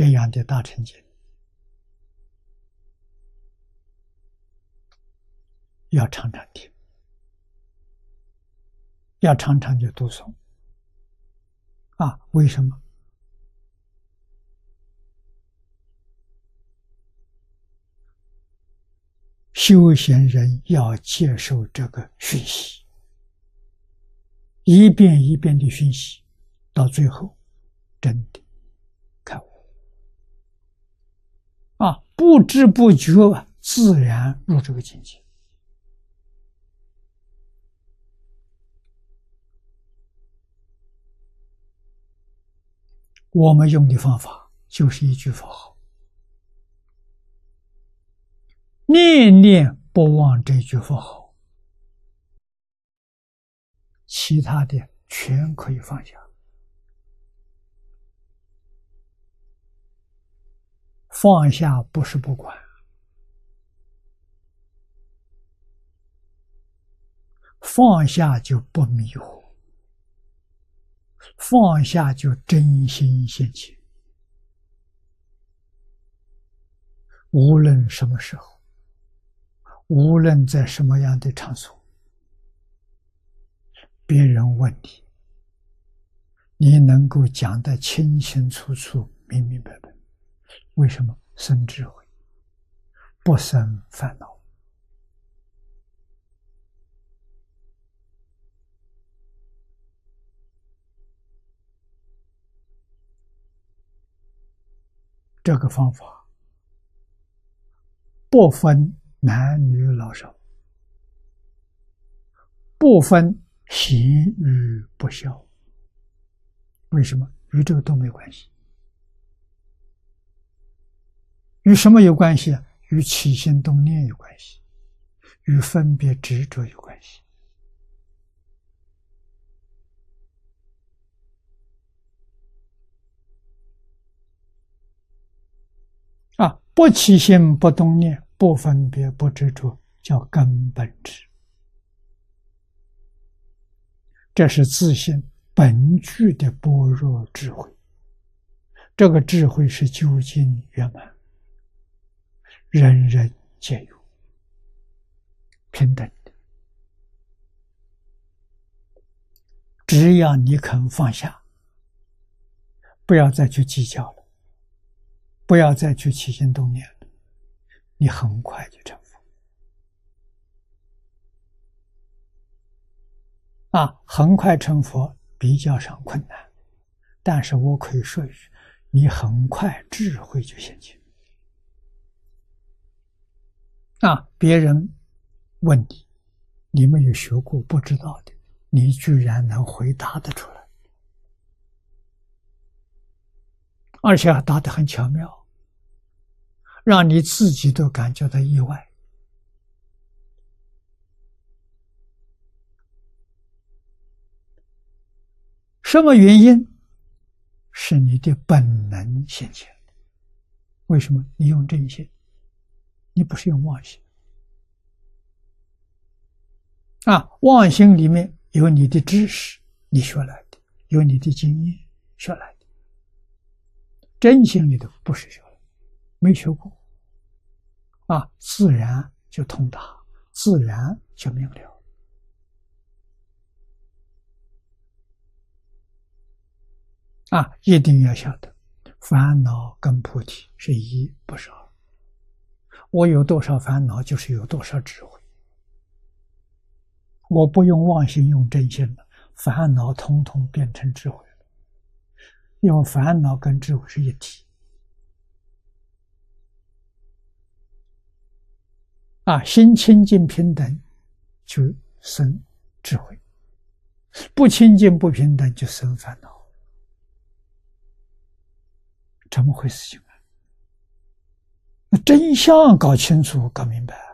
这样的大成就，要常常听，要常常去读诵。啊，为什么？修行人要接受这个讯息，一遍一遍的讯息，到最后，真的不知不觉，自然入这个境界。我们用的方法就是一句佛号，念念不忘这句佛号，其他的全可以放下。放下不是不管，放下就不迷惑。放下就真心现前，无论什么时候，无论在什么样的场所，别人问你，你能够讲得清清楚楚、明明白白。为什么生智慧，不生烦恼？这个方法不分男女老少，不分喜与不孝。为什么？与这个都没关系。与什么有关系？与起心动念有关系，与分别执着有关系。啊，不起心，不动念，不分别，不执着，叫根本智。这是自信本具的般若智慧。这个智慧是究竟圆满，人人皆有，平等的。只要你肯放下，不要再去计较了。不要再去起心动念了，你很快就成佛。啊，很快成佛比较上困难，但是我可以说一句，你很快智慧就现前。啊，别人问你，你没有学过不知道的，你居然能回答得出来，而且还答得很巧妙。让你自己都感觉到意外，什么原因？是你的本能显现。为什么？你用正心，你不是用妄心啊！妄心里面有你的知识，你学来的；有你的经验学来的。真心里头不是学的。没学过，啊，自然就通达，自然就明了。啊，一定要晓得，烦恼跟菩提是一，不是二。我有多少烦恼，就是有多少智慧。我不用妄心，用真心了，烦恼通通变成智慧了。因为烦恼跟智慧是一体。啊，心清净平等，就生智慧；不清净不平等，就生烦恼。怎么回事？情？真相搞清楚、搞明白。